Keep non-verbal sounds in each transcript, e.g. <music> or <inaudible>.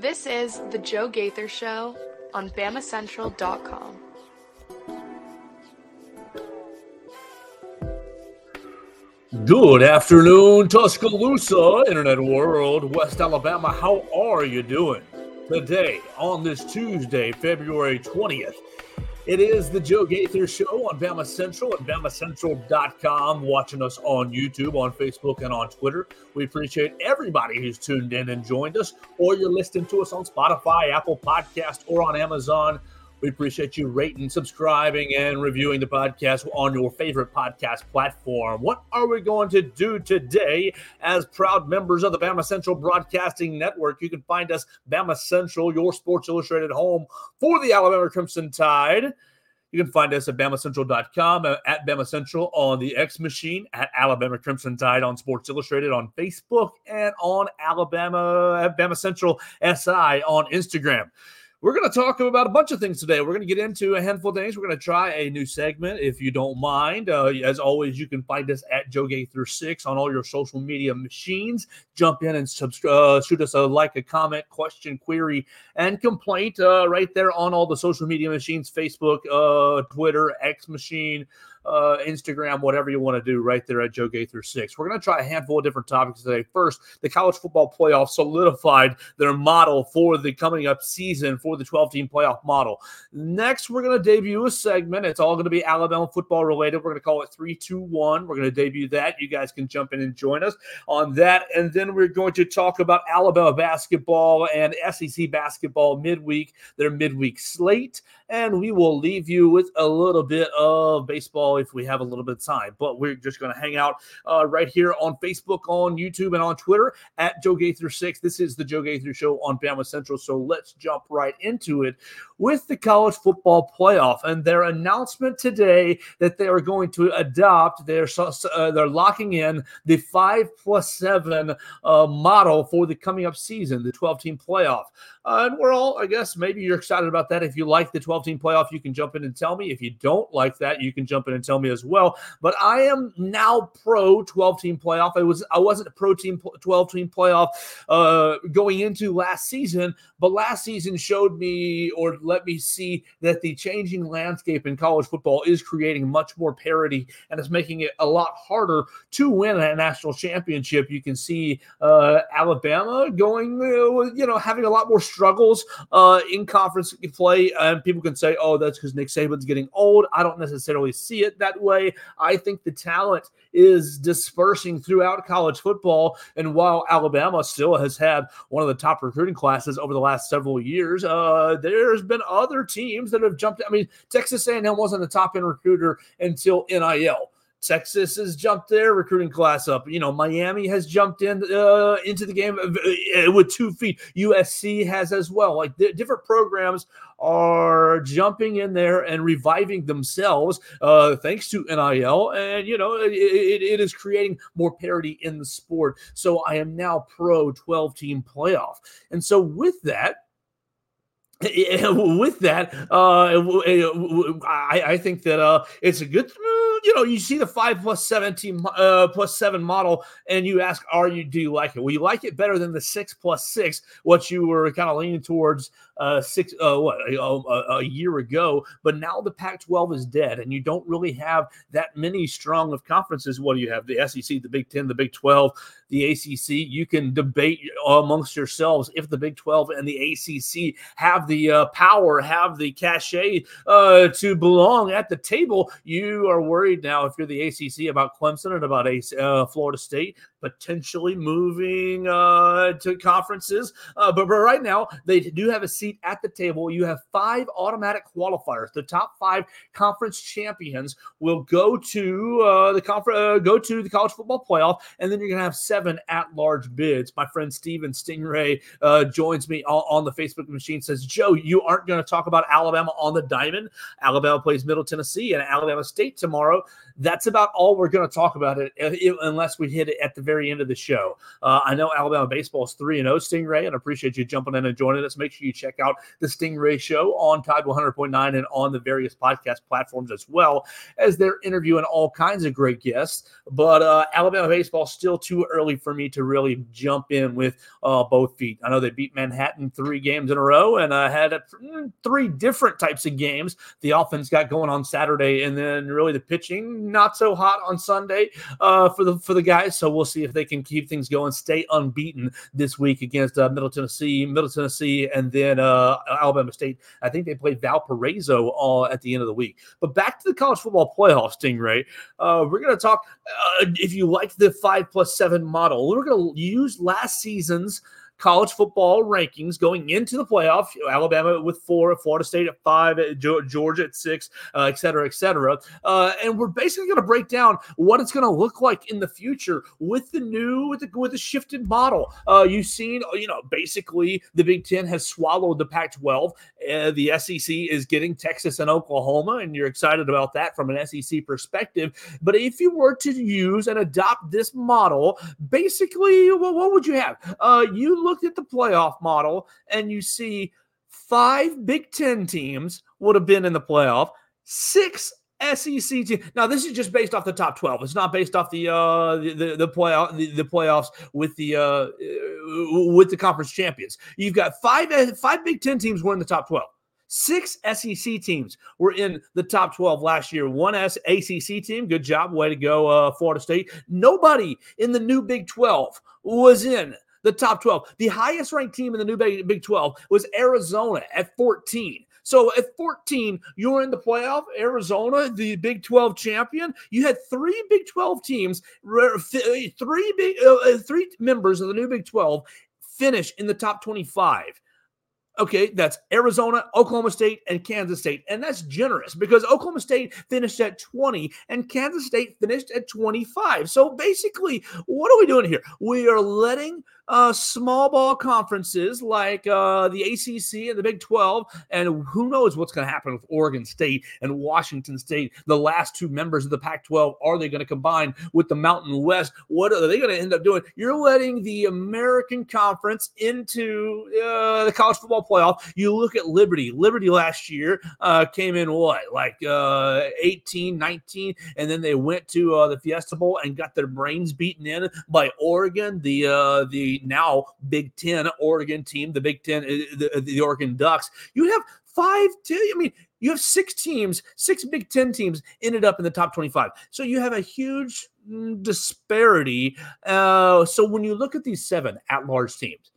This is The Joe Gaither Show on BamaCentral.com. Good afternoon, Tuscaloosa, Internet World, West Alabama. How are you doing today on this Tuesday, February 20th? It is the Joe Gaither Show on Bama Central and BamaCentral.com. Watching us on YouTube, on Facebook, and on Twitter. We appreciate everybody who's tuned in and joined us, or you're listening to us on Spotify, Apple Podcast, or on Amazon. We appreciate you rating, subscribing, and reviewing the podcast on your favorite podcast platform. What are we going to do today as proud members of the Bama Central Broadcasting Network? You can find us, Bama Central, your Sports Illustrated home for the Alabama Crimson Tide. You can find us at BamaCentral.com, uh, at Bama Central on the X Machine, at Alabama Crimson Tide on Sports Illustrated on Facebook, and on Alabama at Bama Central SI on Instagram. We're going to talk about a bunch of things today. We're going to get into a handful of things. We're going to try a new segment, if you don't mind. Uh, as always, you can find us at Joe Gaither Six on all your social media machines. Jump in and subscribe, uh, shoot us a like, a comment, question, query, and complaint uh, right there on all the social media machines: Facebook, uh, Twitter, X Machine uh, Instagram, whatever you want to do, right there at Joe Gaither Six. We're going to try a handful of different topics today. First, the college football playoff solidified their model for the coming up season for the 12 team playoff model. Next, we're going to debut a segment. It's all going to be Alabama football related. We're going to call it 321. We're going to debut that. You guys can jump in and join us on that. And then we're going to talk about Alabama basketball and SEC basketball midweek, their midweek slate. And we will leave you with a little bit of baseball if we have a little bit of time. But we're just going to hang out uh, right here on Facebook, on YouTube, and on Twitter at Joe Gaither Six. This is the Joe Gaither Show on Bama Central. So let's jump right into it with the college football playoff and their announcement today that they are going to adopt their uh, they're locking in the five plus seven uh, model for the coming up season, the 12 team playoff. Uh, and we're all, I guess, maybe you're excited about that. If you like the 12 team playoff, you can jump in and tell me. If you don't like that, you can jump in and tell me as well. But I am now pro 12 team playoff. I was I wasn't a pro team 12 team playoff uh, going into last season, but last season showed me or let me see that the changing landscape in college football is creating much more parity and it's making it a lot harder to win a national championship. You can see uh, Alabama going, uh, you know, having a lot more struggles uh, in conference play. And people can say, oh, that's because Nick Saban's getting old. I don't necessarily see it that way. I think the talent is dispersing throughout college football. And while Alabama still has had one of the top recruiting classes over the last several years, uh, there's been other teams that have jumped. I mean, Texas A&M wasn't a top end recruiter until NIL. Texas has jumped their recruiting class up. You know, Miami has jumped in uh, into the game uh, with two feet. USC has as well. Like different programs are jumping in there and reviving themselves uh, thanks to NIL, and you know it, it, it is creating more parity in the sport. So I am now pro 12 team playoff, and so with that <laughs> with that, uh, I, I think that uh, it's a good you know, you see the five plus 17 uh, plus seven model, and you ask, "Are you? Do you like it? Well, you like it better than the six plus six, what you were kind of leaning towards uh, six, uh, what a, a, year ago. But now the Pac-12 is dead, and you don't really have that many strong of conferences. What do you have? The SEC, the Big Ten, the Big 12, the ACC. You can debate amongst yourselves if the Big 12 and the ACC have the uh, power, have the cachet uh, to belong at the table. You are worried now if you're the ACC about Clemson and about uh, Florida State potentially moving uh, to conferences. Uh, but, but right now, they do have a seat at the table. You have five automatic qualifiers. The top five conference champions will go to uh, the conference, uh, go to the college football playoff, and then you're going to have seven at-large bids. My friend Steven Stingray uh, joins me on, on the Facebook machine. Says Joe, you aren't going to talk about Alabama on the diamond. Alabama plays Middle Tennessee and Alabama State tomorrow. That's about all we're going to talk about it, unless we hit it at the very end of the show. Uh, I know Alabama baseball is 3 0 Stingray, and I appreciate you jumping in and joining us. Make sure you check out the Stingray show on Tide 100.9 and on the various podcast platforms as well, as they're interviewing all kinds of great guests. But uh, Alabama baseball still too early for me to really jump in with uh, both feet. I know they beat Manhattan three games in a row and uh, had a, mm, three different types of games. The offense got going on Saturday, and then really the pitching not so hot on Sunday uh, for the for the guys. So we'll see if they can keep things going, stay unbeaten this week against uh, Middle Tennessee, Middle Tennessee, and then uh, Alabama State. I think they played Valparaiso all at the end of the week. But back to the college football playoff, Stingray. Uh, we're going to talk uh, if you like the five plus seven model. We're going to use last season's college football rankings going into the playoff. Alabama with four, Florida State at five, Georgia at six, uh, et cetera, et cetera. Uh, and we're basically going to break down what it's going to look like in the future with the new, with the, with the shifted model. Uh, you've seen, you know, basically the Big Ten has swallowed the Pac 12. Uh, the SEC is getting Texas and Oklahoma, and you're excited about that from an SEC perspective. But if you were to use and adopt this model, basically, well, what would you have? Uh, you look looked at the playoff model and you see five Big Ten teams would have been in the playoff, six SEC teams. Now, this is just based off the top 12. It's not based off the uh the the, the playoff the, the, playoffs with the uh, uh with the conference champions. You've got five five Big Ten teams were in the top 12. Six SEC teams were in the top 12 last year. One S ACC team, good job, way to go, uh, Florida State. Nobody in the new Big 12 was in the top 12. The highest ranked team in the new Big 12 was Arizona at 14. So at 14, you're in the playoff. Arizona, the Big 12 champion. You had three Big 12 teams, three big, uh, uh, three members of the new Big 12 finish in the top 25. Okay, that's Arizona, Oklahoma State, and Kansas State. And that's generous because Oklahoma State finished at 20 and Kansas State finished at 25. So basically, what are we doing here? We are letting uh, small ball conferences like uh, the ACC and the Big 12, and who knows what's going to happen with Oregon State and Washington State, the last two members of the Pac 12. Are they going to combine with the Mountain West? What are they going to end up doing? You're letting the American Conference into uh, the college football playoff. You look at Liberty. Liberty last year uh, came in what, like uh, 18, 19, and then they went to uh, the Fiesta Bowl and got their brains beaten in by Oregon, the the now Big Ten Oregon team, the Big Ten, uh, the, the Oregon Ducks. You have five, two, I mean, you have six teams, six Big Ten teams ended up in the top 25. So you have a huge mm, disparity. Uh, so when you look at these seven at large teams,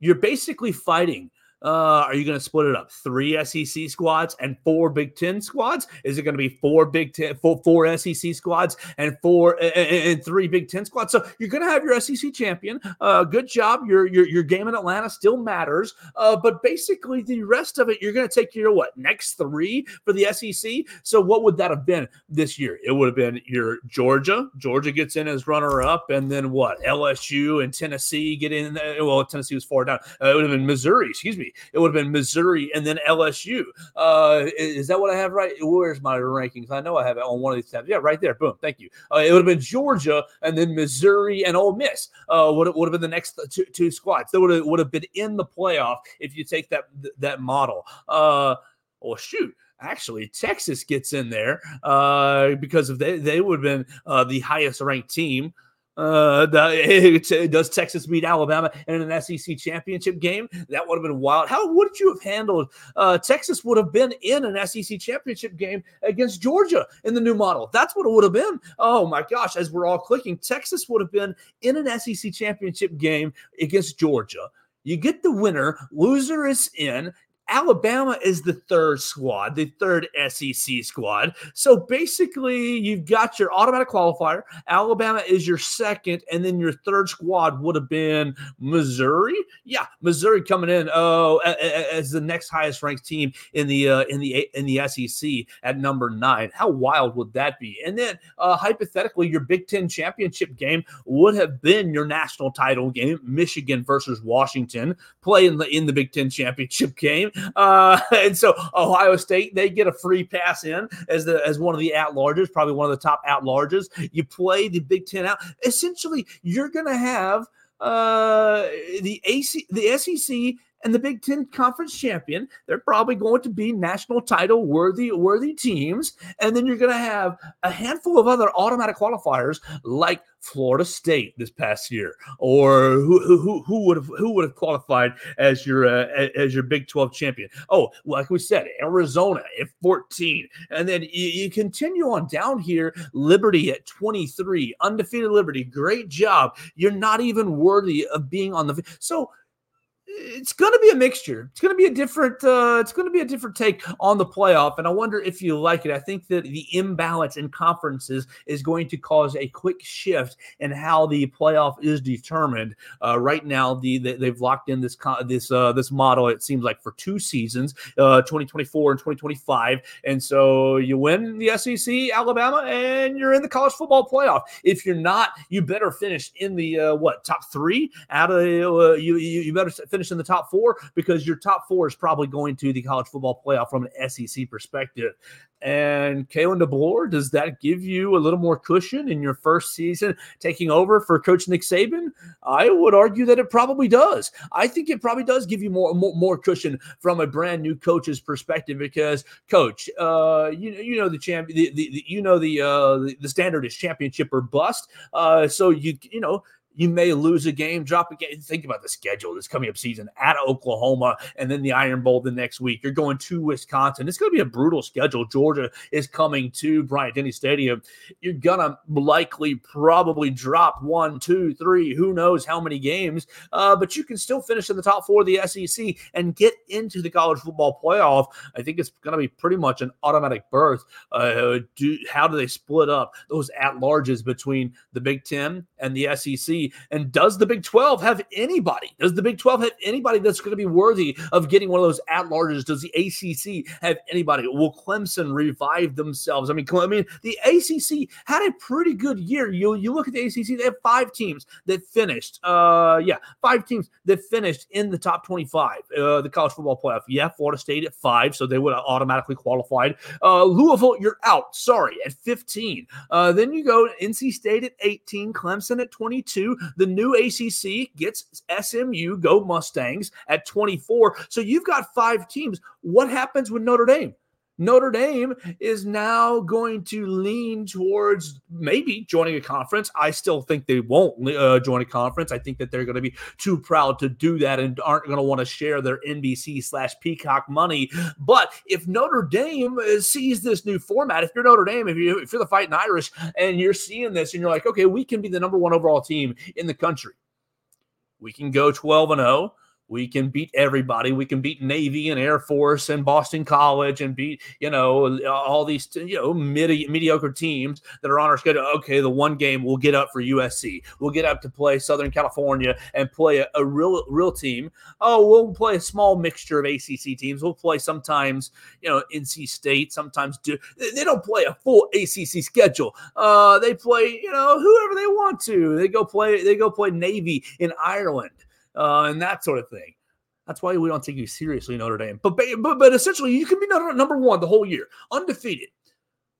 you're basically fighting uh, are you going to split it up? Three SEC squads and four Big Ten squads? Is it going to be four Big Ten, four, four SEC squads and four and, and three Big Ten squads? So you're going to have your SEC champion. Uh, good job. Your your your game in Atlanta still matters. Uh, but basically, the rest of it, you're going to take your what next three for the SEC. So what would that have been this year? It would have been your Georgia. Georgia gets in as runner up, and then what? LSU and Tennessee get in. Well, Tennessee was far down. Uh, it would have been Missouri. Excuse me. It would have been Missouri and then LSU. Uh, is that what I have right? Where's my rankings? I know I have it on one of these tabs. Yeah, right there. Boom. Thank you. Uh, it would have been Georgia and then Missouri and Ole Miss. Uh, would would have been the next two, two squads. That would have would have been in the playoff if you take that that model. Uh, well, shoot actually Texas gets in there uh, because of they they would have been uh, the highest ranked team. Uh, the, <laughs> does Texas beat Alabama in an SEC championship game? That would have been wild. How would you have handled? Uh, Texas would have been in an SEC championship game against Georgia in the new model. That's what it would have been. Oh my gosh! As we're all clicking, Texas would have been in an SEC championship game against Georgia. You get the winner, loser is in. Alabama is the third squad, the third SEC squad. So basically, you've got your automatic qualifier. Alabama is your second, and then your third squad would have been Missouri. Yeah, Missouri coming in oh as the next highest ranked team in the uh, in the in the SEC at number nine. How wild would that be? And then uh, hypothetically, your Big Ten championship game would have been your national title game, Michigan versus Washington, play in the in the Big Ten championship <laughs> game. Uh, <laughs> and so Ohio State they get a free pass in as the as one of the at larges, probably one of the top at larges. You play the Big Ten out. Essentially, you're going to have uh, the AC, the SEC and the Big Ten Conference champion. They're probably going to be national title worthy worthy teams, and then you're going to have a handful of other automatic qualifiers like Florida State this past year, or who who would have who would have qualified as your uh, as your Big Twelve champion? Oh, like we said, Arizona at fourteen, and then you, you continue on down here. Liberty at twenty three, undefeated Liberty. Great job. You're not even worthy of being on the so it's going to be a mixture. It's going to be a different. Uh, it's going to be a different take on the playoff, and I wonder if you like it. I think that the imbalance in conferences is going to cause a quick shift in how the playoff is determined. Uh, right now, the, the, they've locked in this this uh, this model. It seems like for two seasons, uh, 2024 and 2025, and so you win the SEC, Alabama, and you're in the college football playoff. If you're not, you better finish in the uh, what top three out of uh, you, you. You better finish finish in the top four because your top four is probably going to the college football playoff from an SEC perspective. And Kalen DeBoer, does that give you a little more cushion in your first season taking over for Coach Nick Saban? I would argue that it probably does. I think it probably does give you more more, more cushion from a brand new coach's perspective because, Coach, uh, you you know the champ, the, the, you know the, uh, the the standard is championship or bust. Uh, so you you know you may lose a game, drop a game. Think about the schedule this coming up season at Oklahoma and then the Iron Bowl the next week. You're going to Wisconsin. It's going to be a brutal schedule. Georgia is coming to Bryant Denny Stadium. You're going to likely probably drop one, two, three, who knows how many games, uh, but you can still finish in the top four of the SEC and get into the college football playoff. I think it's going to be pretty much an automatic berth. Uh, do, how do they split up those at larges between the Big Ten and the SEC? And does the Big 12 have anybody? Does the Big 12 have anybody that's going to be worthy of getting one of those at larges? Does the ACC have anybody? Will Clemson revive themselves? I mean, I mean, the ACC had a pretty good year. You you look at the ACC; they have five teams that finished. Uh, yeah, five teams that finished in the top twenty-five. Uh, the college football playoff. Yeah, Florida State at five, so they would have automatically qualified. Uh, Louisville, you're out. Sorry, at fifteen. Uh, then you go NC State at eighteen, Clemson at the new ACC gets SMU, go Mustangs, at 24. So you've got five teams. What happens with Notre Dame? Notre Dame is now going to lean towards maybe joining a conference. I still think they won't uh, join a conference. I think that they're going to be too proud to do that and aren't going to want to share their NBC slash Peacock money. But if Notre Dame uh, sees this new format, if you're Notre Dame, if, you, if you're the Fighting Irish and you're seeing this and you're like, okay, we can be the number one overall team in the country, we can go 12 and 0 we can beat everybody. We can beat Navy and Air Force and Boston College and beat, you know, all these, you know, midi- mediocre teams that are on our schedule. Okay, the one game we'll get up for USC. We'll get up to play Southern California and play a, a real, real team. Oh, we'll play a small mixture of ACC teams. We'll play sometimes, you know, NC State. Sometimes do they don't play a full ACC schedule. Uh, they play, you know, whoever they want to. They go play. They go play Navy in Ireland uh, and that sort of thing. That's why we don't take you seriously, Notre Dame. But but but essentially, you can be number one the whole year, undefeated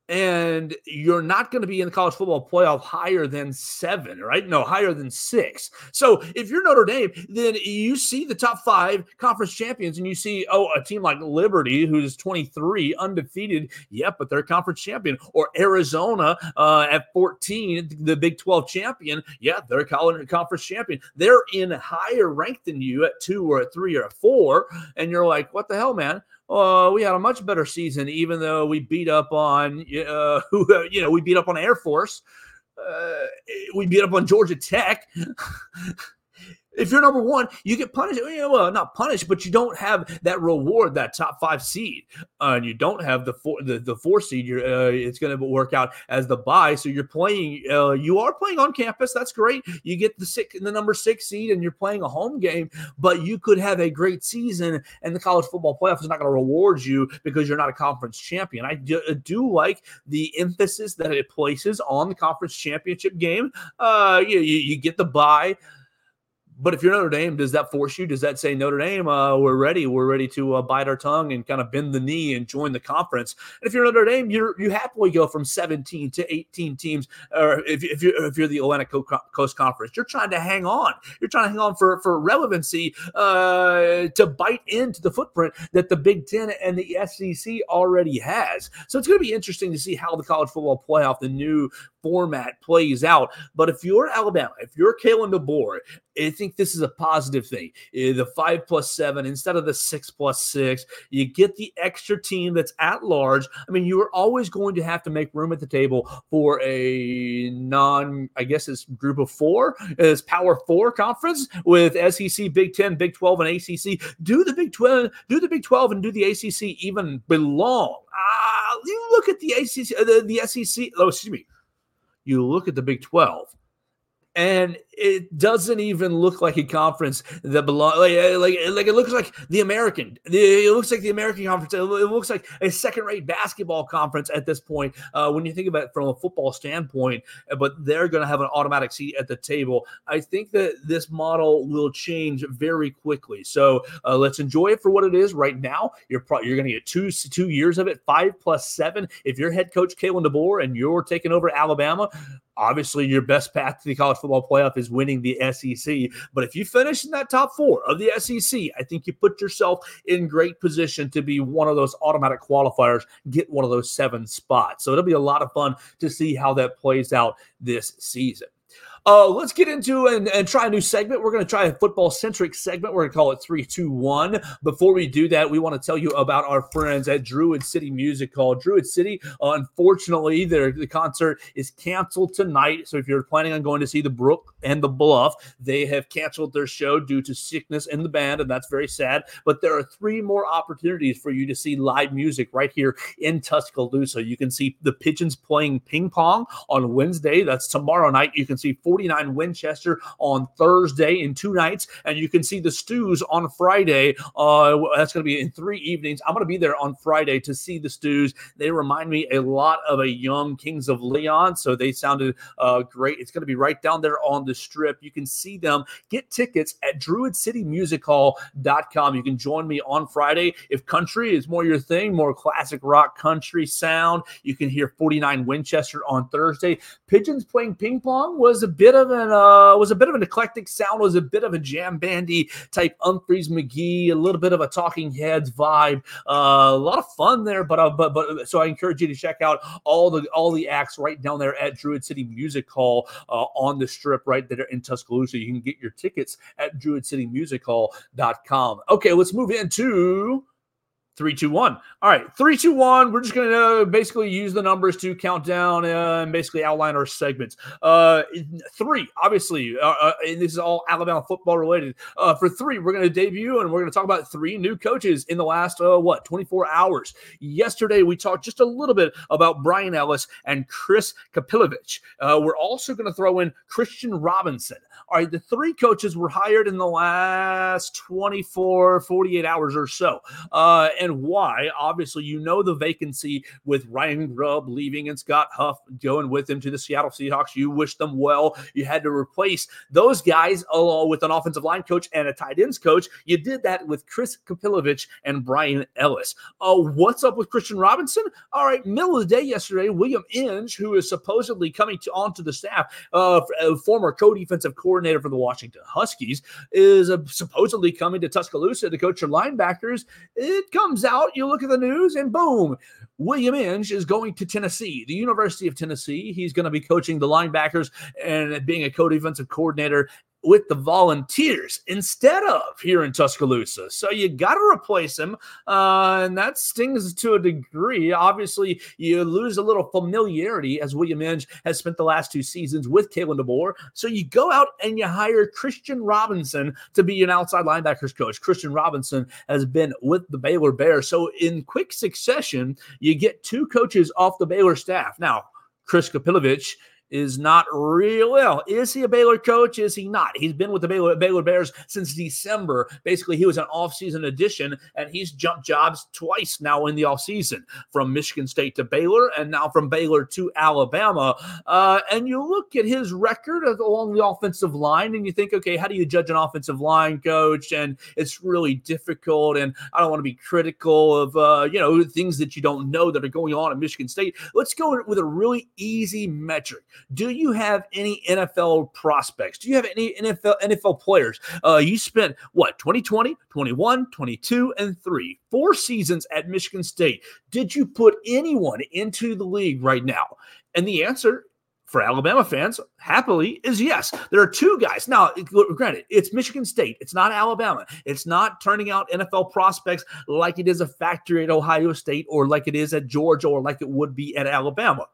and you're not going to be in the college football playoff higher than seven, right? No, higher than six. So if you're Notre Dame, then you see the top five conference champions and you see, oh, a team like Liberty, who's 23, undefeated. Yep, but they're conference champion. Or Arizona uh, at 14, the Big 12 champion. Yeah, they're conference champion. They're in higher rank than you at two or a three or a four. And you're like, what the hell, man? Uh, we had a much better season, even though we beat up on, uh, <laughs> you know, we beat up on Air Force. Uh, we beat up on Georgia Tech. <laughs> if you're number one, you get punished. Well, not punished, but you don't have that reward, that top five seed, uh, and you don't have the four, the, the four seed. You're, uh, it's going to work out as the buy. So you're playing. Uh, you are playing on campus. That's great. You get the six, the number six seed, and you're playing a home game. But you could have a great season, and the college football playoff is not going to reward you because you're not a conference champion. I do, I do, like the emphasis that it places on the conference championship game. Uh, you, you, you get the buy But if you're Notre Dame, does that force you? Does that say Notre Dame, uh, we're ready, we're ready to uh, bite our tongue and kind of bend the knee and join the conference? And if you're Notre Dame, you're you happily go from 17 to 18 teams, or if, if you're if you're the Atlantic Coast Conference, you're trying to hang on. You're trying to hang on for for relevancy uh, to bite into the footprint that the Big Ten and the SEC already has. So it's going to be interesting to see how the college football playoff, the new format plays out. But if you're Alabama, if you're Kalen DeBoer, I think this is a positive thing. Eh, the five plus seven instead of the six plus six, you get the extra team that's at large. I mean, you are always going to have to make room at the table for a non, I guess it's group of four, as Power Four conference with SEC, Big Ten, Big Twelve, and ACC. Do the Big Twelve, do the Big Twelve, and do the ACC even belong? Uh, you look at the ACC, the, the SEC. Oh, excuse me you look at the Big 12 and it doesn't even look like a conference that belongs like, uh, like like it looks like the American. It looks like the American conference. It looks like a second-rate basketball conference at this point. Uh, when you think about it from a football standpoint, but they're going to have an automatic seat at the table. I think that this model will change very quickly. So uh, let's enjoy it for what it is right now. You're pro- you're going to get two two years of it, five plus seven. If you're head coach Kalen DeBoer and you're taking over Alabama, obviously your best path to the college football playoff is winning the SEC. But if you finish in that top four of the SEC, I think you put yourself in great position to be one of those automatic qualifiers, get one of those seven spots. So it'll be a lot of fun to see how that plays out this season. Uh, let's get into and, and try a new segment. We're going to try a football centric segment. We're going to call it 321. Before we do that, we want to tell you about our friends at Druid City Music Hall. Druid City, unfortunately, their, the concert is canceled tonight. So if you're planning on going to see the Brook and the Bluff, they have canceled their show due to sickness in the band, and that's very sad. But there are three more opportunities for you to see live music right here in Tuscaloosa. You can see the Pigeons playing ping pong on Wednesday. That's tomorrow night. You can see 49 Winchester on Thursday in two nights, and you can see the Stews on Friday. Uh, that's going to be in three evenings. I'm going to be there on Friday to see the Stews. They remind me a lot of a young Kings of Leon, so they sounded uh, great. It's going to be right down there on the strip. You can see them. Get tickets at druidcitymusichall.com. You can join me on Friday. If country is more your thing, more classic rock country sound, you can hear 49 Winchester on Thursday. Pigeons playing ping pong was a bit bit of an uh, was a bit of an eclectic sound, was a bit of a jam bandy type Umphrey's McGee, a little bit of a Talking Heads vibe. Uh, a lot of fun there, but uh, but but so I encourage you to check out all the all the acts right down there at Druid City Music Hall uh, on the strip right there in Tuscaloosa. You can get your tickets at druidcitymusichall.com. Okay, let's move into Three, two, one. All right, three, two, one. We're just going to uh, basically use the numbers to count down uh, and basically outline our segments. Uh, three, obviously, uh, uh, and this is all Alabama football related. Uh, for three, we're going to debut and we're going to talk about three new coaches in the last, what, 24 hours. Yesterday, we talked just a little bit about Brian Ellis and Chris Kapilovic. we're also going to throw in Christian Robinson. All right, the three coaches were hired in the last 24, 48 hours or so. and and why. Obviously, you know the vacancy with Ryan Grubb leaving and Scott Huff going with him to the Seattle Seahawks. You wish them well. You had to replace those guys along with an offensive line coach and a tight ends coach. You did that with Chris Kapilovic and Brian Ellis. Uh, what's up with Christian Robinson? All right, middle of the day yesterday, William Inge, who is supposedly coming to, onto the staff, uh, former co-defensive coordinator for the Washington Huskies, is uh, supposedly coming to Tuscaloosa to coach your linebackers. It comes comes out, you look at the news, and boom, William Inge is going to Tennessee, the University of Tennessee. He's going to be coaching the linebackers and being a co defensive coordinator with the Volunteers instead of here in Tuscaloosa. So you got to replace him, uh, and that stings to a degree. Obviously, you lose a little familiarity as William Inge has spent the last two seasons with Kalen DeBoer. So you go out and you hire Christian Robinson to be an outside linebackers coach. Christian Robinson has been with the Baylor Bears. So in quick succession, you get two coaches off the Baylor staff. Now, Chris Kapilovic is not real well. Is he a Baylor coach? Is he not? He's been with the Baylor, Baylor Bears since December. Basically, he was an offseason addition, and he's jumped jobs twice now in the offseason from Michigan State to Baylor, and now from Baylor to Alabama. Uh, and you look at his record along the offensive line, and you think, okay, how do you judge an offensive line coach? And it's really difficult. And I don't want to be critical of uh, you know things that you don't know that are going on at Michigan State. Let's go with a really easy metric. Do you have any NFL prospects? Do you have any NFL NFL players? Uh, you spent what 2020, 21, 22, and three, four seasons at Michigan State. Did you put anyone into the league right now? And the answer for Alabama fans, happily, is yes. There are two guys. Now, granted, it's Michigan State. It's not Alabama. It's not turning out NFL prospects like it is a factory at Ohio State or like it is at Georgia or like it would be at Alabama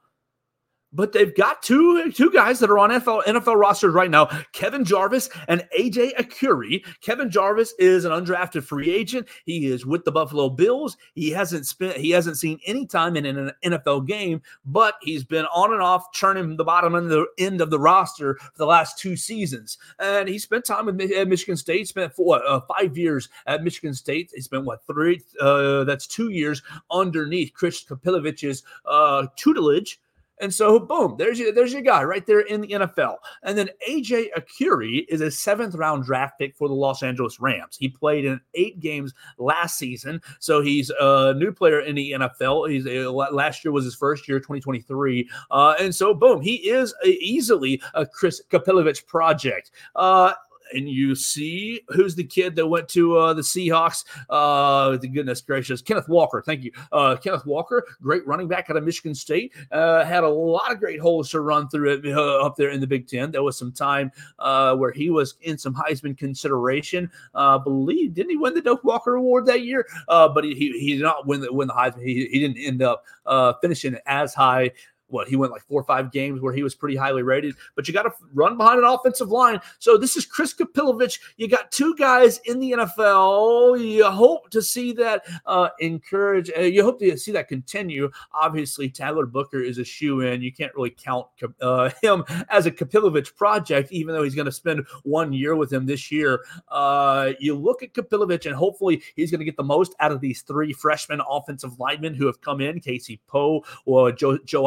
but they've got two two guys that are on NFL NFL rosters right now, Kevin Jarvis and AJ Arcuri. Kevin Jarvis is an undrafted free agent. He is with the Buffalo Bills. He hasn't spent he hasn't seen any time in an NFL game, but he's been on and off churning the bottom and the end of the roster for the last two seasons. And he spent time with at Michigan State. Spent four, uh, five years at Michigan State. He spent what three? Uh, that's two years underneath Chris Kapilovic's uh, tutelage and so, boom, there's your there's your guy right there in the NFL. And then AJ Arcuri is a seventh round draft pick for the Los Angeles Rams. He played in eight games last season, so he's a new player in the NFL. He's a, last year was his first year, 2023, uh, and so boom, he is a, easily a Chris Kapilovic project. Uh, and you see who's the kid that went to uh, the Seahawks. Uh, goodness gracious, Kenneth Walker. Thank you, uh, Kenneth Walker, great running back out of Michigan State. Uh, had a lot of great holes to run through it uh, up there in the Big Ten. There was some time uh, where he was in some Heisman consideration. Uh, believe didn't he win the Doak Walker Award that year? Uh, but he, he, he did not win the win the Heisman. He, he didn't end up uh, finishing as high what he went like four or five games where he was pretty highly rated, but you got to run behind an offensive line. So this is Chris Kapilovic. You got two guys in the NFL. You hope to see that uh, encourage. Uh, you hope to see that continue. Obviously, Tyler Booker is a shoe in. You can't really count uh, <laughs> him as a Kapilovic project, even though he's going to spend one year with him this year. Uh, you look at Kapilovic, and hopefully he's going to get the most out of these three freshman offensive linemen who have come in: Casey Poe or Joe Joe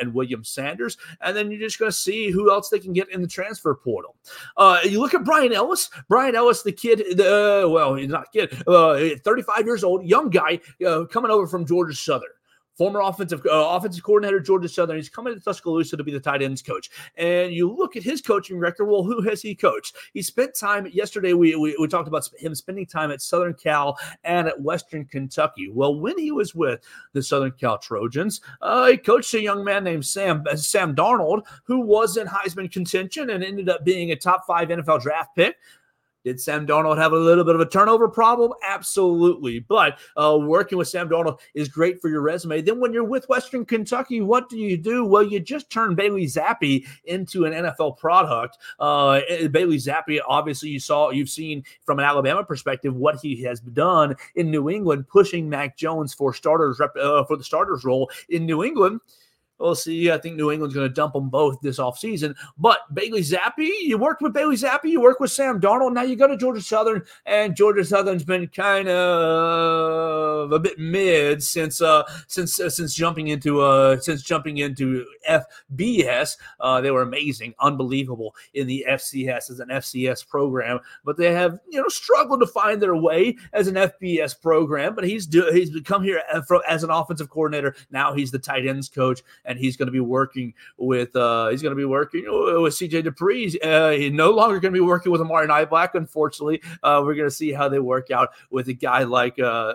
And William Sanders. And then you're just going to see who else they can get in the transfer portal. Uh, you look at Brian Ellis. Brian Ellis, the kid, uh, well, he's not kid, uh, 35 years old, young guy uh, coming over from Georgia Southern former offensive uh, offensive coordinator Georgia Southern. He's coming to Tuscaloosa to be the tight ends coach. And you look at his coaching record. Well, who has he coached? He spent time yesterday. We, we, we talked about him spending time at Southern Cal and at Western Kentucky. Well, when he was with the Southern Cal Trojans, uh, he coached a young man named Sam uh, Sam Darnold, who was in Heisman contention and ended up being a top five NFL draft pick. Did Sam Darnold have a little bit of a turnover problem? Absolutely. But uh, working with Sam Darnold is great for your resume. Then when you're with Western Kentucky, what do you do? Well, you just turn Bailey Zappe into an NFL product. Uh, eh, Bailey Zappe, obviously, you saw, you've seen from an Alabama perspective what he has done in New England, pushing Mac Jones for starters uh, for the starters role in New England. We'll see. I think New England's going to dump them both this offseason. But Bailey Zappe, you worked with Bailey Zappe, you worked with Sam Darnold. Now you go to Georgia Southern, and Georgia Southern's been kind of a bit mid since uh, since uh, since jumping into uh, since jumping into FBS. Uh, they were amazing, unbelievable in the FCS as an FCS program, but they have you know struggled to find their way as an FBS program. But he's do, he's become here as an offensive coordinator. Now he's the tight ends coach and he's going to be working with uh, he's going to be working with CJ Dupree. Uh, he's no longer going to be working with Amari Niblack. Unfortunately, uh, we're going to see how they work out with a guy like uh,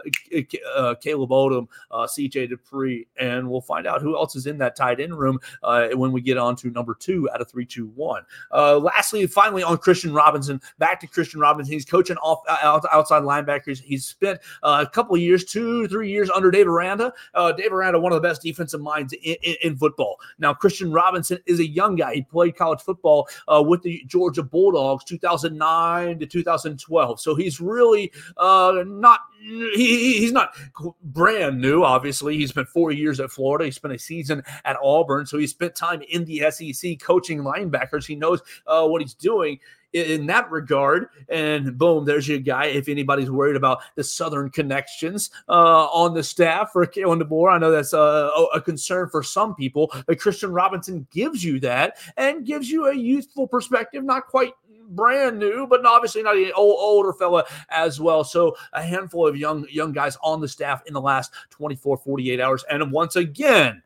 uh Caleb Odom, uh, CJ Dupree, and we'll find out who else is in that tight end room uh, when we get on to number two out of three, two, one. lastly, finally on Christian Robinson, back to Christian Robinson. He's coaching off outside linebackers. He's spent a couple years, two, three years under Dave Aranda. Dave Aranda, one of the best defensive minds in, in, in football. Now, Christian Robinson is a young guy. He played college football uh, with the Georgia Bulldogs 2009 to 2012. So he's really uh, not he, he's not brand new. Obviously, he spent four years at Florida. He spent a season at Auburn, so he spent time in the SEC coaching linebackers. He knows uh, what he's doing in that regard. And boom, there's your guy. If anybody's worried about the Southern connections uh, on the staff for Kalen DeBoer, I know that's a, a, concern for some people. But Christian Robinson gives you that and gives you a youthful perspective, not quite brand new, but obviously not an old, older fella as well. So a handful of young young guys on the staff in the last 24, 48 hours. And once again,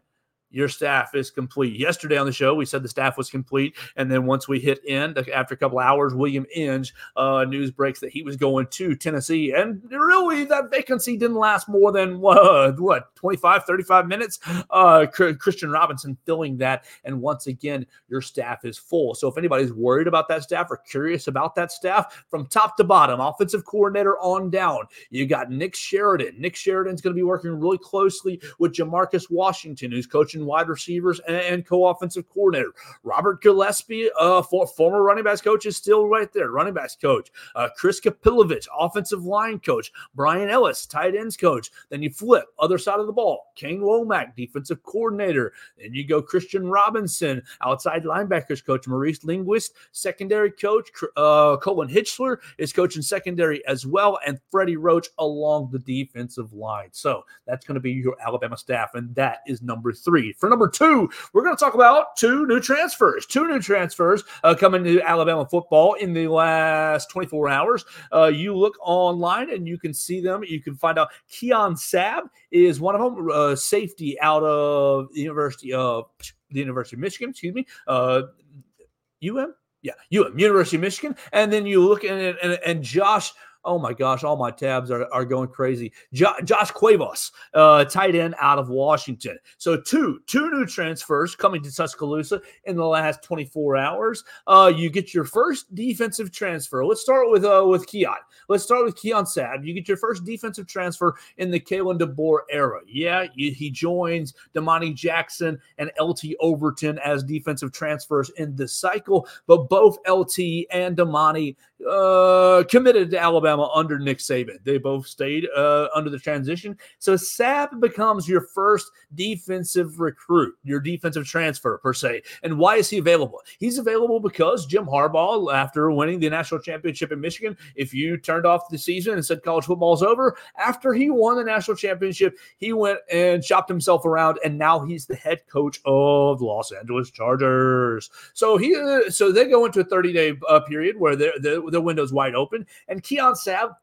your staff is complete. Yesterday on the show, we said the staff was complete. And then once we hit end, after a couple hours, William Inge uh, news breaks that he was going to Tennessee. And really, that vacancy didn't last more than what, what 25, 35 minutes. Uh, Christian Robinson filling that. And once again, your staff is full. So if anybody's worried about that staff or curious about that staff, from top to bottom, offensive coordinator on down, you got Nick Sheridan. Nick Sheridan's going to be working really closely with Jamarcus Washington, who's coaching wide receivers and, and co-offensive coordinator. Robert Gillespie, uh, for, former running backs coach, is still right there. Running backs coach. Uh, Chris Kapilovic, offensive line coach. Brian Ellis, tight ends coach. Then you flip other side of the ball. Kane Wommack, defensive coordinator. Then you go Christian Robinson, outside linebackers coach. Maurice Linguist, secondary coach. Uh, Colin Hitschler is coaching secondary as well, and Freddie Roach along the defensive line. So that's going to be your Alabama staff, and that is number three. For number two, we're going to talk about two new transfers. Two new transfers uh, coming to Alabama football in the last 24 hours. Uh, you look online and you can see them. You can find out Keon Sabb is one of them, uh, safety out of the University of the University of Michigan. Excuse me, UM. Yeah, UM, University of Michigan. And then you look at it, and, and Josh Oh my gosh, all my tabs are, are going crazy. Jo- Josh Cuevas, uh, tight end out of Washington. So two two new transfers coming to Tuscaloosa in the last 24 hours. Uh, you get your first defensive transfer. Let's start with uh, with Keon. Let's start with Keon Sabb. You get your first defensive transfer in the Kalen DeBoer era. Yeah, you, he joins Domani Jackson and LT Overton as defensive transfers in the cycle, but both LT and Domani uh, committed to Alabama under Nick Saban. They both stayed uh, under the transition. So Sabb becomes your first defensive recruit, your defensive transfer per se. And why is he available? He's available because Jim Harbaugh, after winning the national championship in Michigan, if you turned off the season and said college football's over, after he won the national championship, he went and shopped himself around, and now he's the head coach of the Los Angeles Chargers. So he, uh, so they go into a 30 day uh, period where they're the window's wide open. And Keon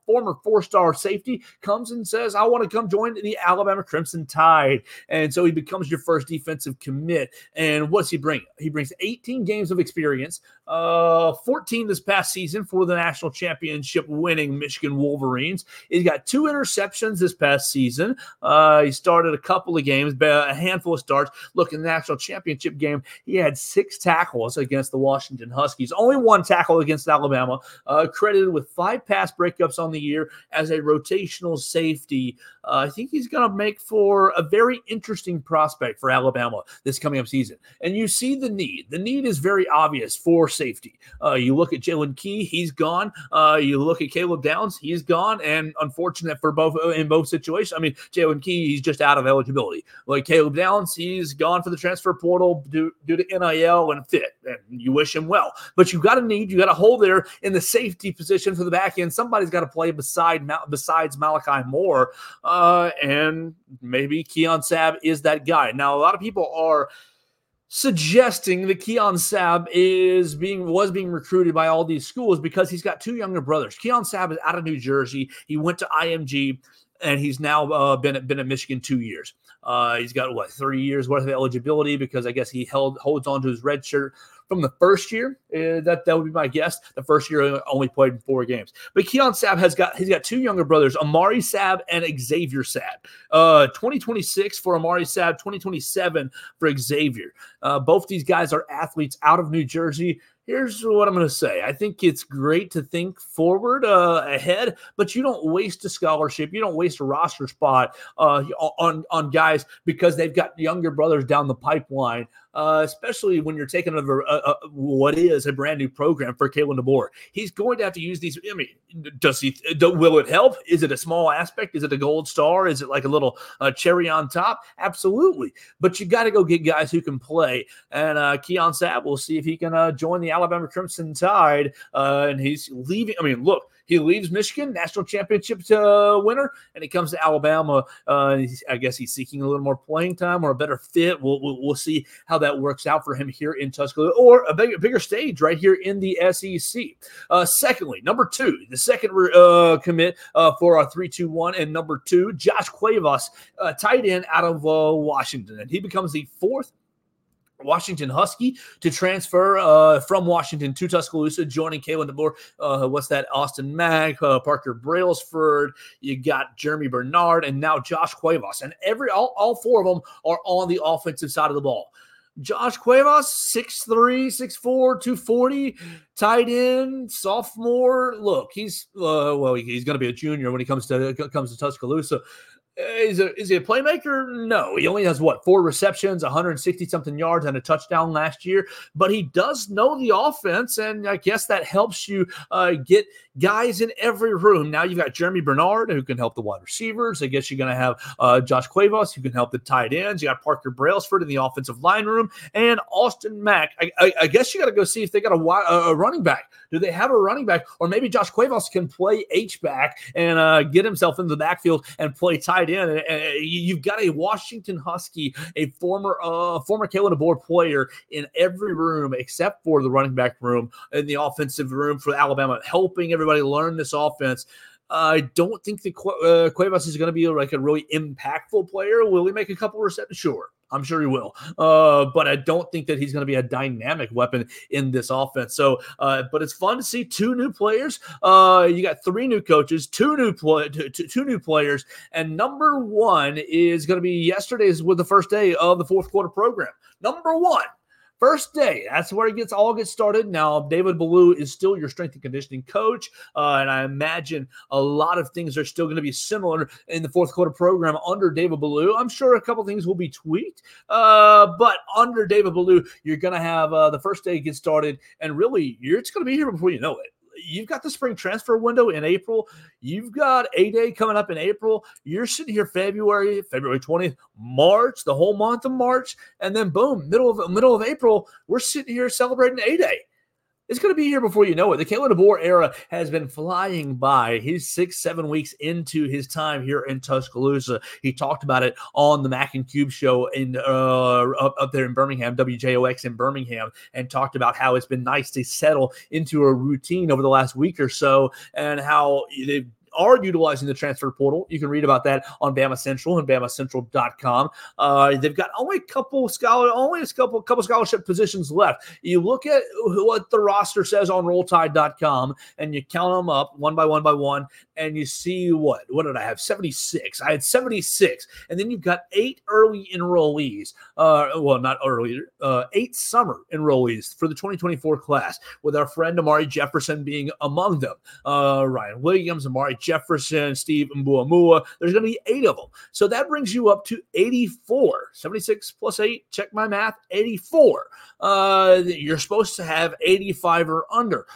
Former four star safety, comes and says, I want to come join the Alabama Crimson Tide. And so he becomes your first defensive commit. And what's he bring? He brings 18 games of experience, uh, 14 this past season for the national championship winning Michigan Wolverines. He's got two interceptions this past season. Uh, he started a couple of games, a handful of starts. Look, in the national championship game, he had six tackles against the Washington Huskies, only one tackle against Alabama uh, credited with five pass breakups on the year as a rotational safety. Uh, I think he's going to make for a very interesting prospect for Alabama this coming up season. And you see the need. The need is very obvious for safety. Uh, you look at Jaylen Key, he's gone. Uh, you look at Caleb Downs, he's gone. And unfortunate for both in both situations. I mean, Jaylen Key, he's just out of eligibility. Like Caleb Downs, he's gone for the transfer portal due, due to NIL and fit. And you wish him well. But you've got a need, you got a hole there in the safety position for the back end. Somebody's got to play beside besides Malachi Moore, uh, and maybe Keon Sabb is that guy. Now, a lot of people are suggesting that Keon Sabb is being was being recruited by all these schools because he's got two younger brothers. Keon Sabb is out of New Jersey. He went to IMG and he's now uh, been at, been at Michigan two years. Uh, he's got what three years worth of eligibility because I guess he held holds on to his red shirt from the first year. Uh, that that would be my guess. The first year only played in four games. But Keon Sabb has got he's got two younger brothers, Amari Sabb and Xavier Sabb. Uh, 2026 for Amari Sabb, 2027 for Xavier. Uh, both these guys are athletes out of New Jersey. here's what I'm going to say. I think it's great to think forward uh, ahead, but you don't waste a scholarship. You don't waste a roster spot uh, on on guys because they've got younger brothers down the pipeline uh, especially when you're taking over uh, uh, what is a brand new program for Kalen DeBoer. He's going to have to use these. I mean, does he? Do, will it help? Is it a small aspect? Is it a gold star? Is it like a little uh, cherry on top? Absolutely. But you got to go get guys who can play. And uh, Keon Sabb, we'll see if he can uh, join the Alabama Crimson Tide. Uh, and he's leaving. I mean, look, he leaves Michigan, national championship uh, winner, and he comes to Alabama. Uh, I guess he's seeking a little more playing time or a better fit. We'll, we'll, we'll see how that works out for him here in Tuscaloosa or a bigger, bigger stage right here in the SEC. Uh, secondly, number two, the second uh, commit uh, for our 3 2 1, and number two, Josh Cuevas, uh, tight end out of Washington. And he becomes the fourth Washington Husky to transfer uh, from Washington to Tuscaloosa, joining Kalen DeBoer. Uh, what's that? Austin Mack, uh, Parker Brailsford. You got Germie Bernard, and now Josh Cuevas. And every all, all four of them are on the offensive side of the ball. Josh Cuevas, 6'3, 6'4, 240, tight end, sophomore. Look, he's uh, well, he's going to be a junior when he comes to comes to Tuscaloosa. Is, a, is he a playmaker? No. He only has what four receptions, 160 something yards, and a touchdown last year. But he does know the offense, and I guess that helps you uh, get guys in every room. Now you've got Germie Bernard who can help the wide receivers. I guess you're going to have uh, Josh Cuevas who can help the tight ends. You got Parker Brailsford in the offensive line room, and Austin Mack. I, I, I guess you got to go see if they got a, a, running back. Do they have a running back, or maybe Josh Cuevas can play H back and uh, get himself into the backfield and play tight end. And you've got a Washington Husky, a former uh, former Kalen DeBoer player in every room except for the running back room in the offensive room for Alabama, helping everybody learn this offense. I don't think the uh, Cuevas is going to be like a really impactful player. Will he make a couple receptions? Sure. I'm sure he will. Uh, but I don't think that he's going to be a dynamic weapon in this offense. So, uh, but it's fun to see two new players. Uh, you got three new coaches, two new two, two new players, and number one is going to be yesterday's with the first day of the fourth quarter program. Number one First day, that's where it gets all gets started. Now, David Ballou is still your strength and conditioning coach, uh, and I imagine a lot of things are still going to be similar in the fourth quarter program under David Ballou. I'm sure a couple things will be tweaked, uh, but under David Ballou, you're going to have uh, the first day get started, and really, you're, it's going to be here before you know it you've got the spring transfer window in April. You've got a day coming up in April. You're sitting here February, February 20th, March, the whole month of March, and then boom, middle of middle of April, we're sitting here celebrating a day. It's going to be here before you know it. The Kalen DeBoer era has been flying by. He's six, seven weeks into his time here in Tuscaloosa. He talked about it on the Mac and Cube show in uh, up, up there in Birmingham, WJOX in Birmingham, and talked about how it's been nice to settle into a routine over the last week or so, and how they've are utilizing the transfer portal. You can read about that on Bama Central and BamaCentral.com. Uh, they've got only a couple scholar, only a couple couple scholarship positions left. You look at what the roster says on RollTide.com, and you count them up one by one by one, and you see what what did I have? Seventy six. I had seventy six, and then you've got eight early enrollees. Uh, well, not early, uh, eight summer enrollees for the 2024 class, with our friend Amari Jefferson being among them. Uh, Ryan Williams, Amari Jefferson, Steve Mboumoua. There's going to be eight of them. So that brings you up to 84. 76 plus eight, check my math, 84. Uh, you're supposed to have 85 or under.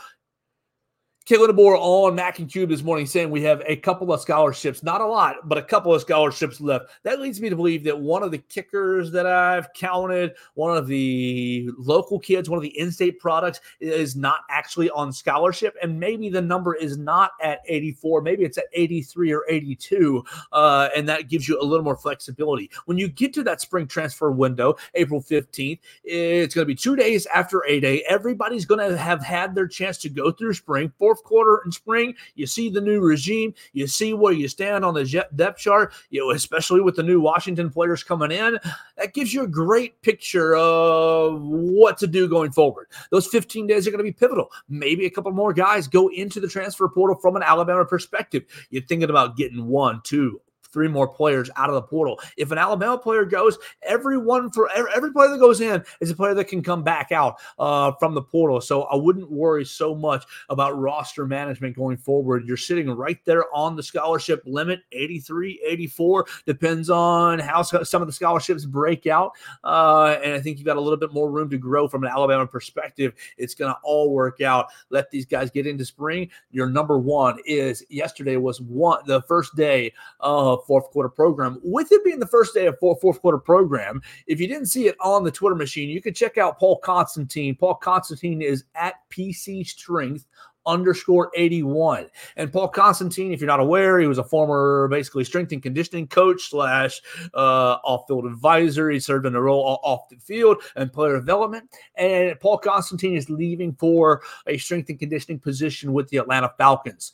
Kalen DeBoer on Mac and Cube this morning saying we have a couple of scholarships, not a lot, but a couple of scholarships left. That leads me to believe that one of the kickers that I've counted, one of the local kids, one of the in state products is not actually on scholarship. And maybe the number is not at 84, maybe it's at 83 or 82. Uh, and that gives you a little more flexibility. When you get to that spring transfer window, April 15th, it's going to be two days after A Day. Everybody's going to have had their chance to go through spring for fourth quarter in spring, you see the new regime, you see where you stand on the depth chart, you know, especially with the new Washington players coming in. That gives you a great picture of what to do going forward. Those 15 days are going to be pivotal. Maybe a couple more guys go into the transfer portal from an Alabama perspective. You're thinking about getting one, two, three more players out of the portal. If an Alabama player goes, everyone for every player that goes in is a player that can come back out uh, from the portal. So I wouldn't worry so much about roster management going forward. You're sitting right there on the scholarship limit, 83, 84, depends on how some of the scholarships break out. Uh, and I think you've got a little bit more room to grow from an Alabama perspective. It's going to all work out. Let these guys get into spring. Your number one is yesterday was one the first day of fourth quarter program. With it being the first day of fourth, quarter program, if you didn't see it on the Twitter machine, you can check out Paul Constantine. Paul Constantine is at PC Strength underscore 81. And Paul Constantine, if you're not aware, he was a former basically strength and conditioning coach slash uh, off-field advisor. He served in a role off the field and player development. And Paul Constantine is leaving for a strength and conditioning position with the Atlanta Falcons.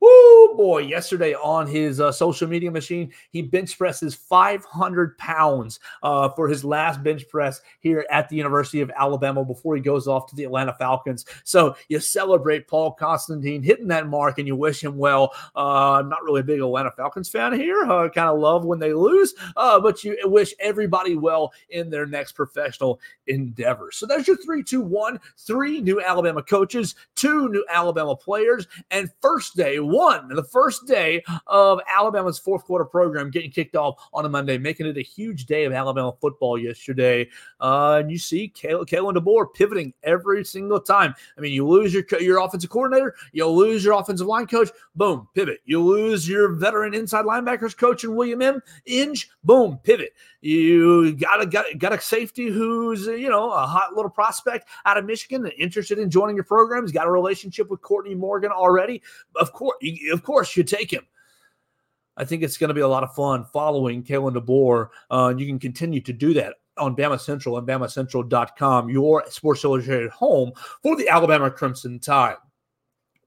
Woo boy! Yesterday on his uh, social media machine, he bench presses 500 pounds uh, for his last bench press here at the University of Alabama before he goes off to the Atlanta Falcons. So you celebrate Paul Constantine hitting that mark, and you wish him well. Uh, I'm not really a big Atlanta Falcons fan here. I kind of love when they lose, uh, but you wish everybody well in their next professional endeavor. So there's your three, two, one, three new Alabama coaches, two new Alabama players, and first day one, the first day of Alabama's fourth quarter program getting kicked off on a Monday, making it a huge day of Alabama football yesterday. Uh, and you see Kalen, DeBoer pivoting every single time. I mean, you lose your your offensive coordinator, you lose your offensive line coach, boom, pivot. You lose your veteran inside linebackers coach and William M. Inge, boom, pivot. You got a got, got a safety who's you know a hot little prospect out of Michigan, and interested in joining your program. He's got a relationship with Courtney Morgan already. Of course, of course, you take him. I think it's going to be a lot of fun following Kalen DeBoer. Uh, you can continue to do that on Bama Central and BamaCentral.com, your Sports Illustrated home for the Alabama Crimson Tide.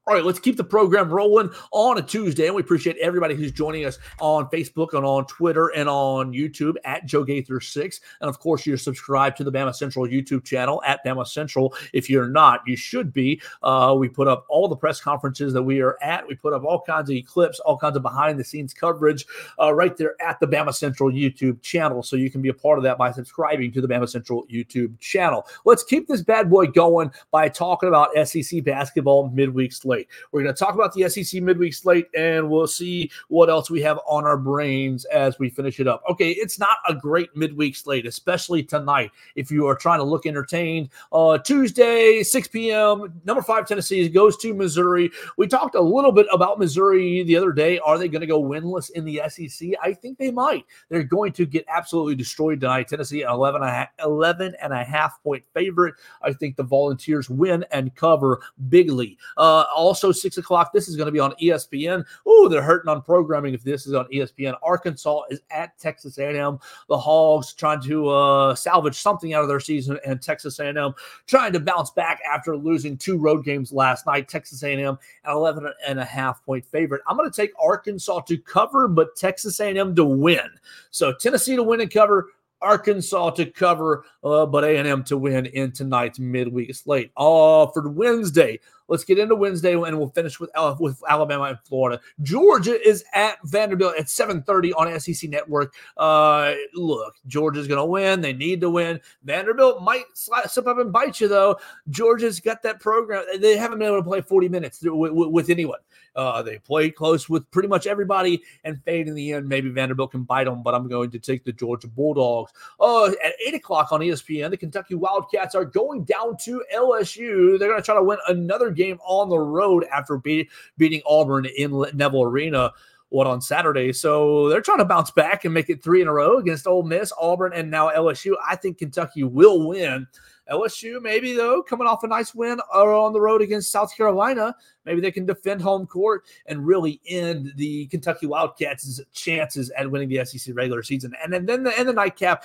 All right, let's keep the program rolling on a Tuesday. And we appreciate everybody who's joining us on Facebook and on Twitter and on YouTube at Joe Gaither6. And of course, you're subscribed to the Bama Central YouTube channel at Bama Central. If you're not, you should be. Uh, we put up all the press conferences that we are at. We put up all kinds of clips, all kinds of behind the scenes coverage uh, right there at the Bama Central YouTube channel. So you can be a part of that by subscribing to the Bama Central YouTube channel. Let's keep this bad boy going by talking about SEC basketball midweek slate slate. We're going to talk about the SEC midweek slate and we'll see what else we have on our brains as we finish it up. Okay, it's not a great midweek slate, especially tonight. If you are trying to look entertained, uh, Tuesday, 6 p.m., number five Tennessee goes to Missouri. We talked a little bit about Missouri the other day. Are they going to go winless in the SEC? I think they might. They're going to get absolutely destroyed tonight. Tennessee, 11 and a half, 11 and a half point favorite. I think the Volunteers win and cover bigly. Uh, also, six o'clock. This is going to be on ESPN. Oh, they're hurting on programming if this is on ESPN. Arkansas is at Texas A&M. The Hogs trying to uh, salvage something out of their season, and Texas A&M trying to bounce back after losing two road games last night. Texas A&M at 11 and a half point favorite. I'm going to take Arkansas to cover, but Texas A&M to win. So Tennessee to win and cover. Arkansas to cover, uh, but A&M to win in tonight's midweek slate. Uh, for Wednesday, Let's get into Wednesday and we'll finish with uh, with Alabama and Florida. Georgia is at Vanderbilt at 7:30 on SEC Network. Uh, look, Georgia's going to win. They need to win. Vanderbilt might slip up and bite you though. Georgia's got that program. They haven't been able to play 40 minutes with, with, with anyone. Uh, they played close with pretty much everybody and fade in the end. Maybe Vanderbilt can bite them, but I'm going to take the Georgia Bulldogs. Uh, at 8 o'clock on ESPN, the Kentucky Wildcats are going down to LSU. They're going to try to win another game on the road after be- beating Auburn in Neville Arena what on Saturday. So they're trying to bounce back and make it three in a row against Ole Miss, Auburn, and now LSU. I think Kentucky will win. LSU, maybe though, coming off a nice win uh, on the road against South Carolina, maybe they can defend home court and really end the Kentucky Wildcats' chances at winning the SEC regular season. And then, then the and the nightcap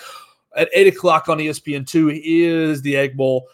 at eight o'clock on ESPN two is the Egg Bowl.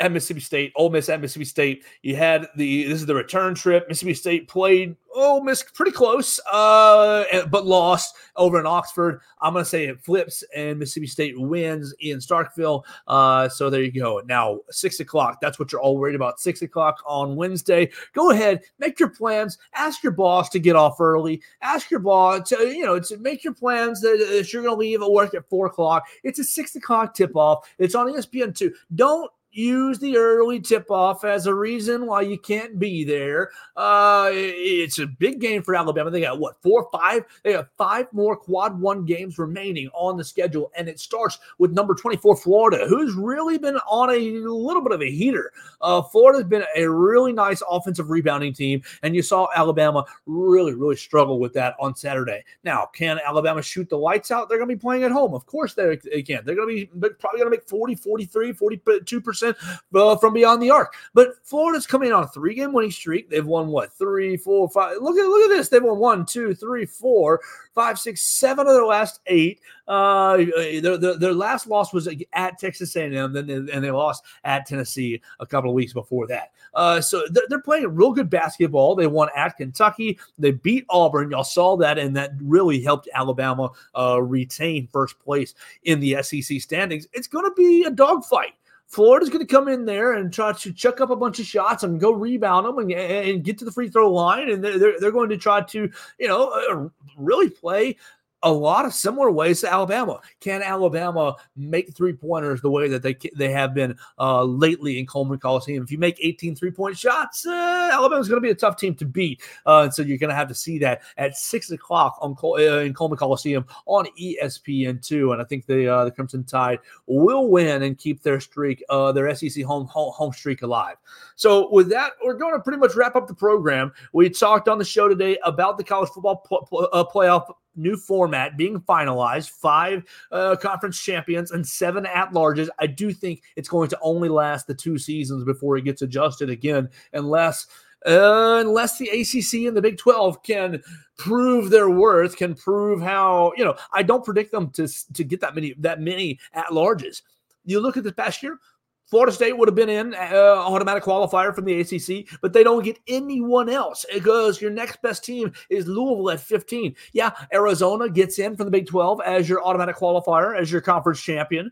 At Mississippi State, Ole Miss at Mississippi State. You had the this is the return trip. Mississippi State played Ole Miss pretty close, uh, but lost over in Oxford. I'm gonna say it flips and Mississippi State wins in Starkville. Uh, so there you go. Now six o'clock. That's what you're all worried about. Six o'clock on Wednesday. Go ahead, make your plans. Ask your boss to get off early. Ask your boss to you know to make your plans that, that you're gonna leave at work at four o'clock. It's a six o'clock tip off. It's on ESPN two. Don't use the early tip off as a reason why you can't be there. Uh, it's a big game for Alabama. They got what four, five? They have five more quad one games remaining on the schedule, and it starts with number 24 Florida, who's really been on a little bit of a heater. Uh, Florida's been a really nice offensive rebounding team, and you saw Alabama really, really struggle with that on Saturday. Now, can Alabama shoot the lights out? They're going to be playing at home. Of course they can. They're going to be probably going to make 40, 43, 42 percent uh, from beyond the arc. But Florida's coming on a three game winning streak. They've won what three, four, five. Look at look at this. They've won one, two, three, four, five, six, seven of their last eight. Uh, their, their, their last loss was at Texas A&M, then they, and they lost at Tennessee a couple of weeks before that. Uh, so they're, they're playing real good basketball. They won at Kentucky. They beat Auburn. Y'all saw that, and that really helped Alabama uh, retain first place in the SEC standings. It's going to be a dogfight. Florida's going to come in there and try to chuck up a bunch of shots and go rebound them and, and get to the free throw line. And they're, they're going to try to, you know, uh, really play a lot of similar ways to Alabama. Can Alabama make three pointers the way that they they have been uh, lately in Coleman Coliseum? If you make 18 three point shots, uh, Alabama's going to be a tough team to beat. Uh, and so you're going to have to see that at six o'clock on Col- uh, in Coleman Coliseum on ESPN two. And I think the uh, the Crimson Tide will win and keep their streak, uh, their SEC home, home home streak alive. So with that, we're going to pretty much wrap up the program. We talked on the show today about the college football pl- pl- playoff new format being finalized, five uh, conference champions and seven at larges. I do think it's going to only last the two seasons before it gets adjusted again, unless. Uh, unless the ACC and the Big 12 can prove their worth, can prove how, you know, I don't predict them to, to get that many, that many at larges. You look at the past year, Florida State would have been in uh, automatic qualifier from the ACC, but they don't get anyone else because your next best team is Louisville at 15. Yeah, Arizona gets in from the Big 12 as your automatic qualifier, as your conference champion,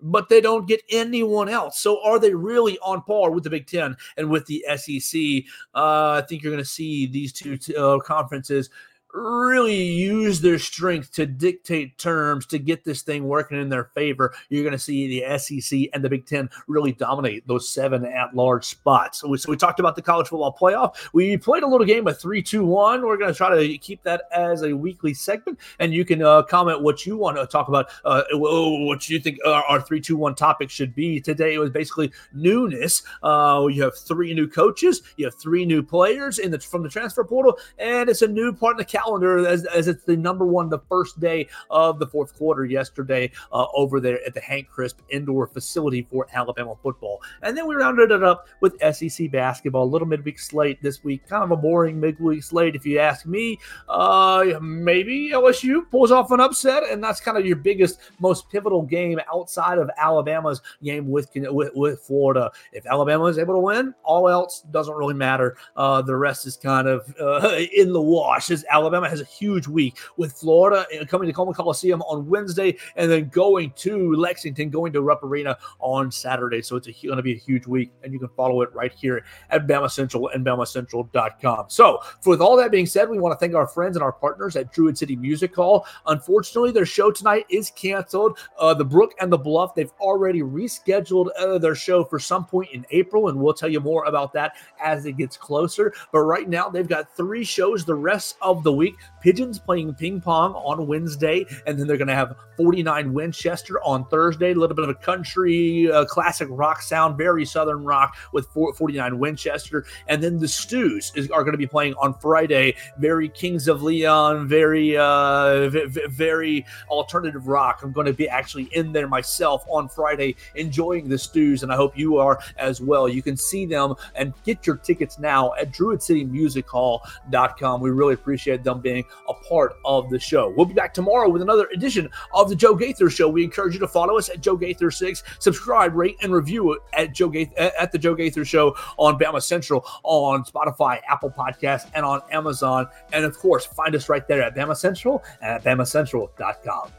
but they don't get anyone else. So are they really on par with the Big 10 and with the SEC? Uh, I think you're going to see these two uh, conferences really use their strength to dictate terms to get this thing working in their favor, you're going to see the SEC and the Big Ten really dominate those seven at large spots. So we, so we talked about the college football playoff. We played a little game of three, two, one. We're going to try to keep that as a weekly segment, and you can uh, comment what you want to talk about, uh, what you think our, our three, two, one topic should be. Today it was basically newness. Uh, you have three new coaches, you have three new players in the from the transfer portal, and it's a new part of the calendar as, as it's the number one, the first day of the fourth quarter yesterday uh, over there at the Hank Crisp indoor facility for Alabama football. And then we rounded it up with SEC basketball, a little midweek slate this week, kind of a boring midweek slate, if you ask me. Uh, maybe LSU pulls off an upset, and that's kind of your biggest, most pivotal game outside of Alabama's game with, with, with Florida. If Alabama is able to win, all else doesn't really matter. Uh, the rest is kind of uh, <laughs> in the wash as Alabama Alabama has a huge week with Florida uh, coming to Coleman Coliseum on Wednesday and then going to Lexington, going to Rupp Arena on Saturday. So it's going to be a huge week, and you can follow it right here at Bama Central and BamaCentral.com. So, with all that being said, we want to thank our friends and our partners at Druid City Music Hall. Unfortunately, their show tonight is canceled. Uh, the Brook and the Bluff, they've already rescheduled uh, their show for some point in April, and we'll tell you more about that as it gets closer. But right now, they've got three shows the rest of the week. Pigeons playing ping pong on Wednesday, and then they're going to have 49 Winchester on Thursday. A little bit of a country uh, classic rock sound, very southern rock with 49 Winchester. And then the Stews is, are going to be playing on Friday. Very Kings of Leon, very uh, v- very alternative rock. I'm going to be actually in there myself on Friday enjoying the Stews, and I hope you are as well. You can see them and get your tickets now at druidcitymusichall.com. We really appreciate them being a part of the show. We'll be back tomorrow with another edition of the Joe Gaither Show. We encourage you to follow us at Joe Gaither6, subscribe, rate, and review at Joe Gaither, at the Joe Gaither Show on Bama Central, on Spotify, Apple Podcasts, and on Amazon. And of course, find us right there at Bama Central and at BamaCentral.com.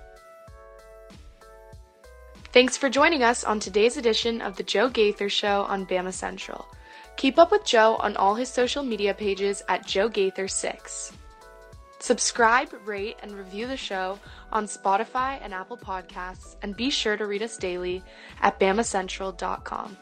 Thanks for joining us on today's edition of the Joe Gaither Show on Bama Central. Keep up with Joe on all his social media pages at Joe Gaither6. Subscribe, rate, and review the show on Spotify and Apple Podcasts, and be sure to read us daily at BamaCentral.com.